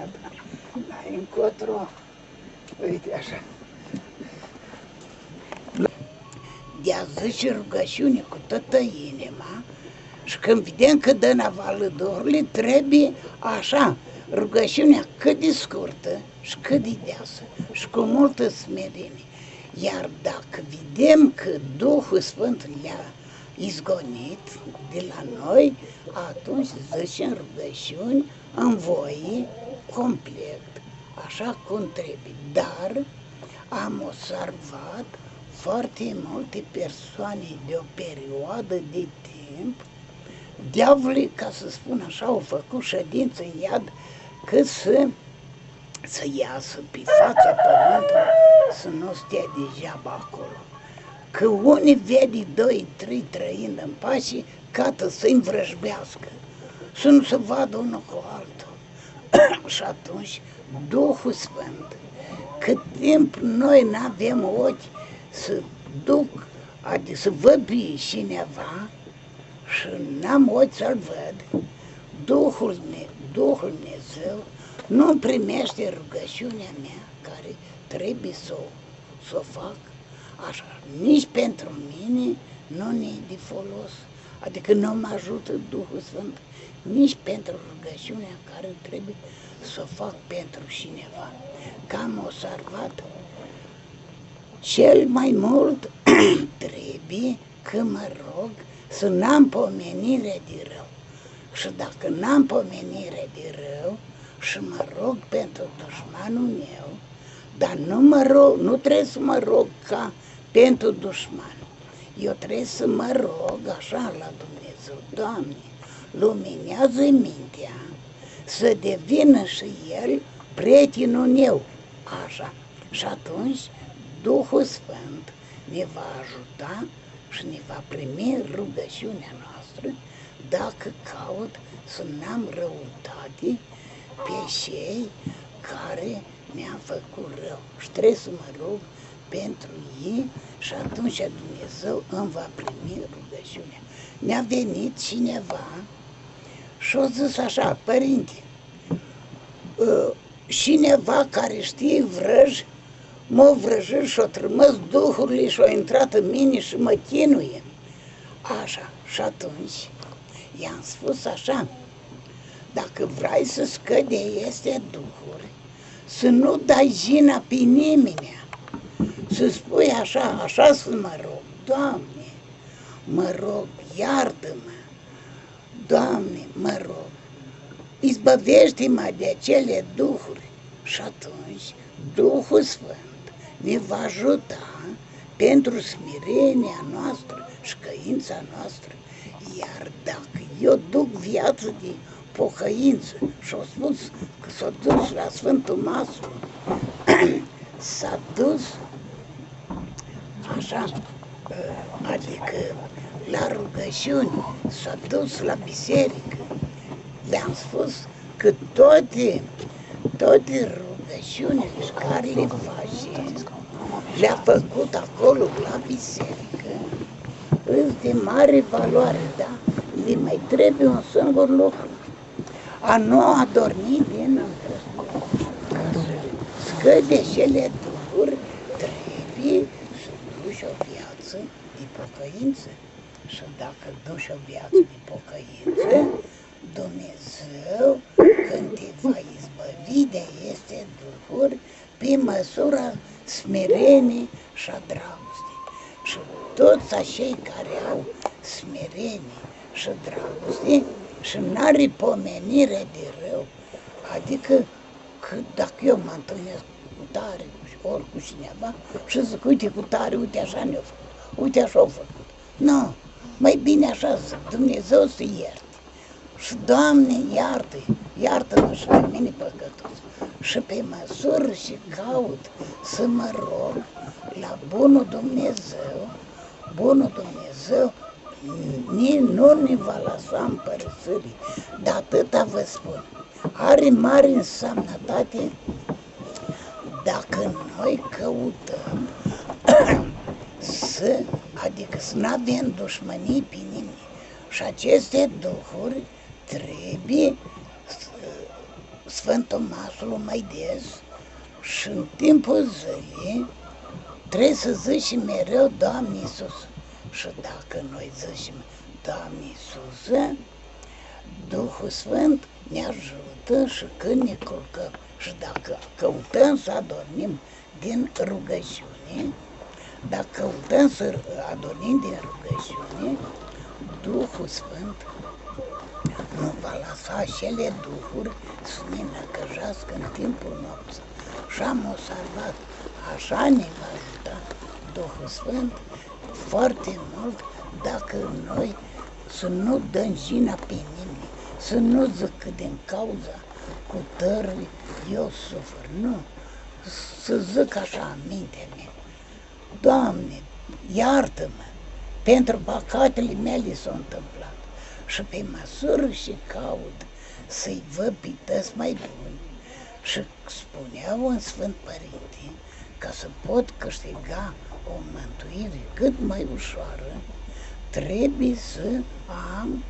ta. N-ai încotro. Uite așa. De-a zice rugăciune cu toată inima și când vedem că dă navală Duhului, trebuie așa, rugăciunea cât de scurtă și cât de deasă și cu multă smerenie. Iar dacă vedem că Duhul Sfânt le-a izgonit de la noi, atunci zicem rugăciuni în voie complet, așa cum trebuie. Dar am observat foarte multe persoane de o perioadă de timp, diavolii, ca să spun așa, au făcut ședință în iad că să, să iasă pe fața pământului, să nu stea degeaba acolo. Că unii vede doi, trei trăind în pace, cată să-i învrăjbească, să nu se vadă unul cu altul. Și atunci, Duhul Sfânt, cât timp noi nu avem ochi să duc, adică să văd pe cineva și n-am ochi să-l văd, Duhul, Duhul Dumnezeu nu primește rugăciunea mea care trebuie să o, să o fac așa. Nici pentru mine nu ne de folos, adică nu mă ajută Duhul Sfânt, nici pentru rugăciunea care trebuie să o fac pentru cineva. Că am observat cel mai mult trebuie că mă rog să n-am pomenire de rău. Și dacă n-am pomenire de rău și mă rog pentru dușmanul meu, dar nu mă rog, nu trebuie să mă rog ca pentru dușman. Eu trebuie să mă rog așa la Dumnezeu, Doamne, luminează mintea, să devină și el prietenul meu, așa. Și atunci Duhul Sfânt ne va ajuta și ne va primi rugăciunea noastră dacă caut să n-am răutate pe cei care mi-a făcut rău. Și trebuie să mă rog pentru ei și atunci Dumnezeu îmi va primi rugăciunea. Ne-a venit cineva și a zis așa, părinte, ă, cineva care știe vrăj, mă vrăjit și-o trămăs duhurile și-o intrat în mine și mă chinuie. Așa, și atunci i-am spus așa, dacă vrei să scăde este duhuri, să nu dai jina pe nimeni, să spui așa, așa să mă rog, Doamne, mă rog, iartă-mă, Doamne, mă rog, izbăvește-mă de acele duhuri și atunci Duhul Sfânt ne va ajuta pentru smirenia noastră și șcăința noastră. Iar dacă eu duc viață de pocăință și o spus că s-a dus la Sfântul Maslu, s-a dus așa, adică la rugăciuni, s-a dus la biserică, le-am spus că toate, toate rugăciunile care le face, le-a făcut acolo la biserică, îți de mare valoare, da? Le mai trebuie un singur lucru. A nu adormi din scăde cele duhuri, trebuie să duci o viață de pocăință. Și dacă duci o viață de pocăință, Dumnezeu, când te va izbăvi de este duhuri, pe măsura smerenie și a dragostei. Și toți acei care au smerenie și dragoste și n-are pomenire de rău, adică că dacă eu mă întâlnesc cu tare, ori cu cineva, și zic, uite cu tare, uite așa ne-a făcut, uite așa au făcut. Nu, mai bine așa zic, Dumnezeu să ierte. Și Doamne, iartă iartă-mă și pe mine păcătos. Și pe măsură și caut să mă rog la bunul Dumnezeu, bunul Dumnezeu nici nu ne va lăsa împărăsării, dar atâta vă spun. Are mare însemnătate dacă noi căutăm să, adică să nu avem dușmănii pe nimeni. Și aceste duhuri trebuie să, Sfânt Tomasul mai des și în timpul zilei trebuie să zicem mereu Doamne Iisus. Și dacă noi zicem Doamne Iisuse, Duhul Sfânt ne ajută și când ne culcăm și dacă căutăm să adormim din rugăciune, dacă căutăm să adormim din rugăciune, Duhul Sfânt nu va lăsa acele duhuri să ne năcăjească în timpul nopții. Și am o salvat. Așa ne va ajuta Duhul Sfânt foarte mult dacă noi să nu dăm jina pe nimeni, să nu zic că din cauza cu tărui eu sufăr, nu. Să zic așa în mintea mea, Doamne, iartă-mă, pentru păcatele mele s-au întâmplat și pe măsură și caut să-i văd pități mai buni și spunea un Sfânt Părinte ca să pot câștiga o mântuire cât mai ușoară, trebuie să am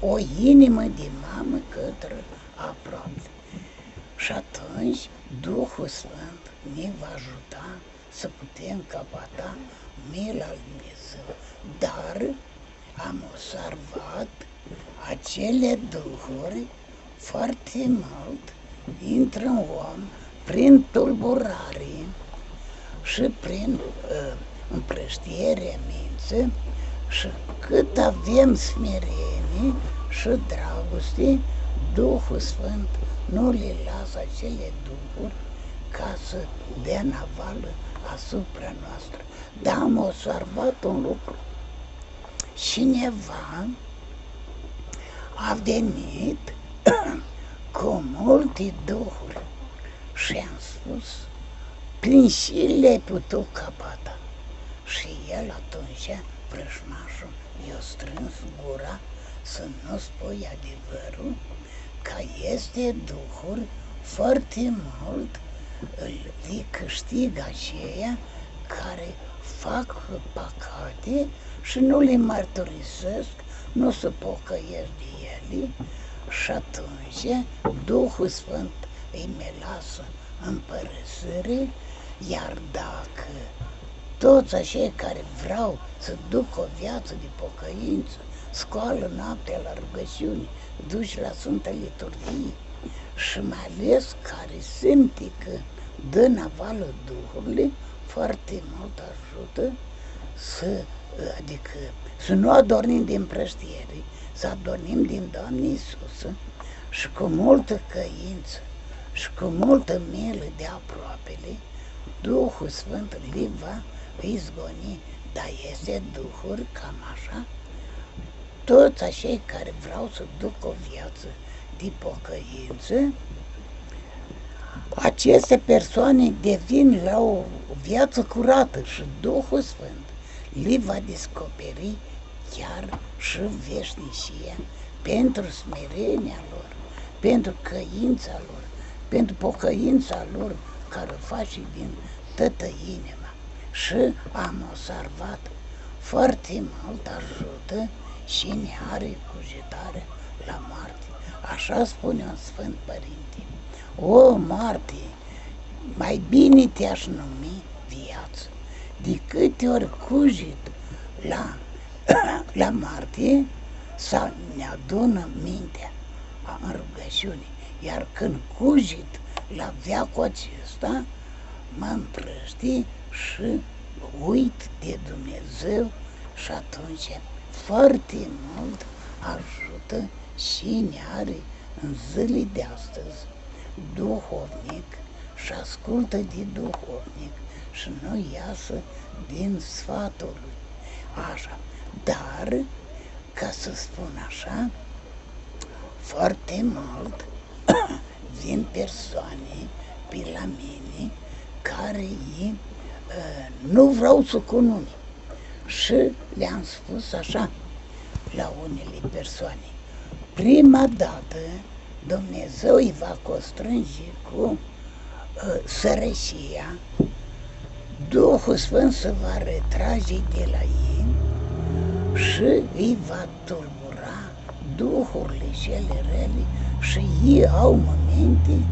o inimă de mamă către aproape. Și atunci Duhul Sfânt ne va ajuta să putem capata mila lui Dumnezeu. Dar am observat acele duhuri foarte mult intră în om prin tulburare și prin uh, împrăștiere mință și cât avem smerenie și dragoste, Duhul Sfânt nu le lasă acele duhuri ca să dea navală asupra noastră. Dar am observat un lucru. Cineva a venit cu multe duhuri și am spus, prin și le putut capata. Și el atunci, vrăjmașul, i-a strâns gura să nu spui adevărul, că este duhuri foarte mult îl câștigă aceia care fac păcate și nu le mărturisesc, nu se pocăiesc de ele. Și atunci Duhul Sfânt îi me lasă în părăsire, iar dacă toți acei care vreau să duc o viață de pocăință, scoală noaptea la rugăciune, duci la Sfânta Liturghie și mai ales care simte că dă navală Duhului, foarte mult ajută să, adică, să nu adornim din prăștiere, să adornim din Doamne Iisus și cu multă căință și cu multă milă de aproapele, Duhul Sfânt le va izgoni, dar este Duhul cam așa, toți acei care vreau să duc o viață de pocăință, aceste persoane devin la o viață curată și Duhul Sfânt le va descoperi chiar și veșnicia pentru smerenia lor, pentru căința lor, pentru pocăința lor care o face din toată inima. Și am observat foarte mult ajută și ne are cugetare la moarte. Așa spune un Sfânt Părinte. O, moarte, mai bine te-aș numi viață. De câte ori cujit la, la moarte, să ne adună mintea în rugăciune. Iar când cujit la veacul acesta, mă împrăști și uit de Dumnezeu și atunci foarte mult ajută și ne are în zilele de astăzi duhovnic și ascultă de duhovnic și nu iasă din sfatul lui. Așa. Dar, ca să spun așa, foarte mult vin persoane pe la mine care ei, uh, nu vreau să cunomi. Și le-am spus așa la unele persoane. Prima dată Dumnezeu îi va constrânge cu uh, sărășia, Duhul Sfânt se va retrage de la ei și îi va tulbura duhurile cele rele și ei au momente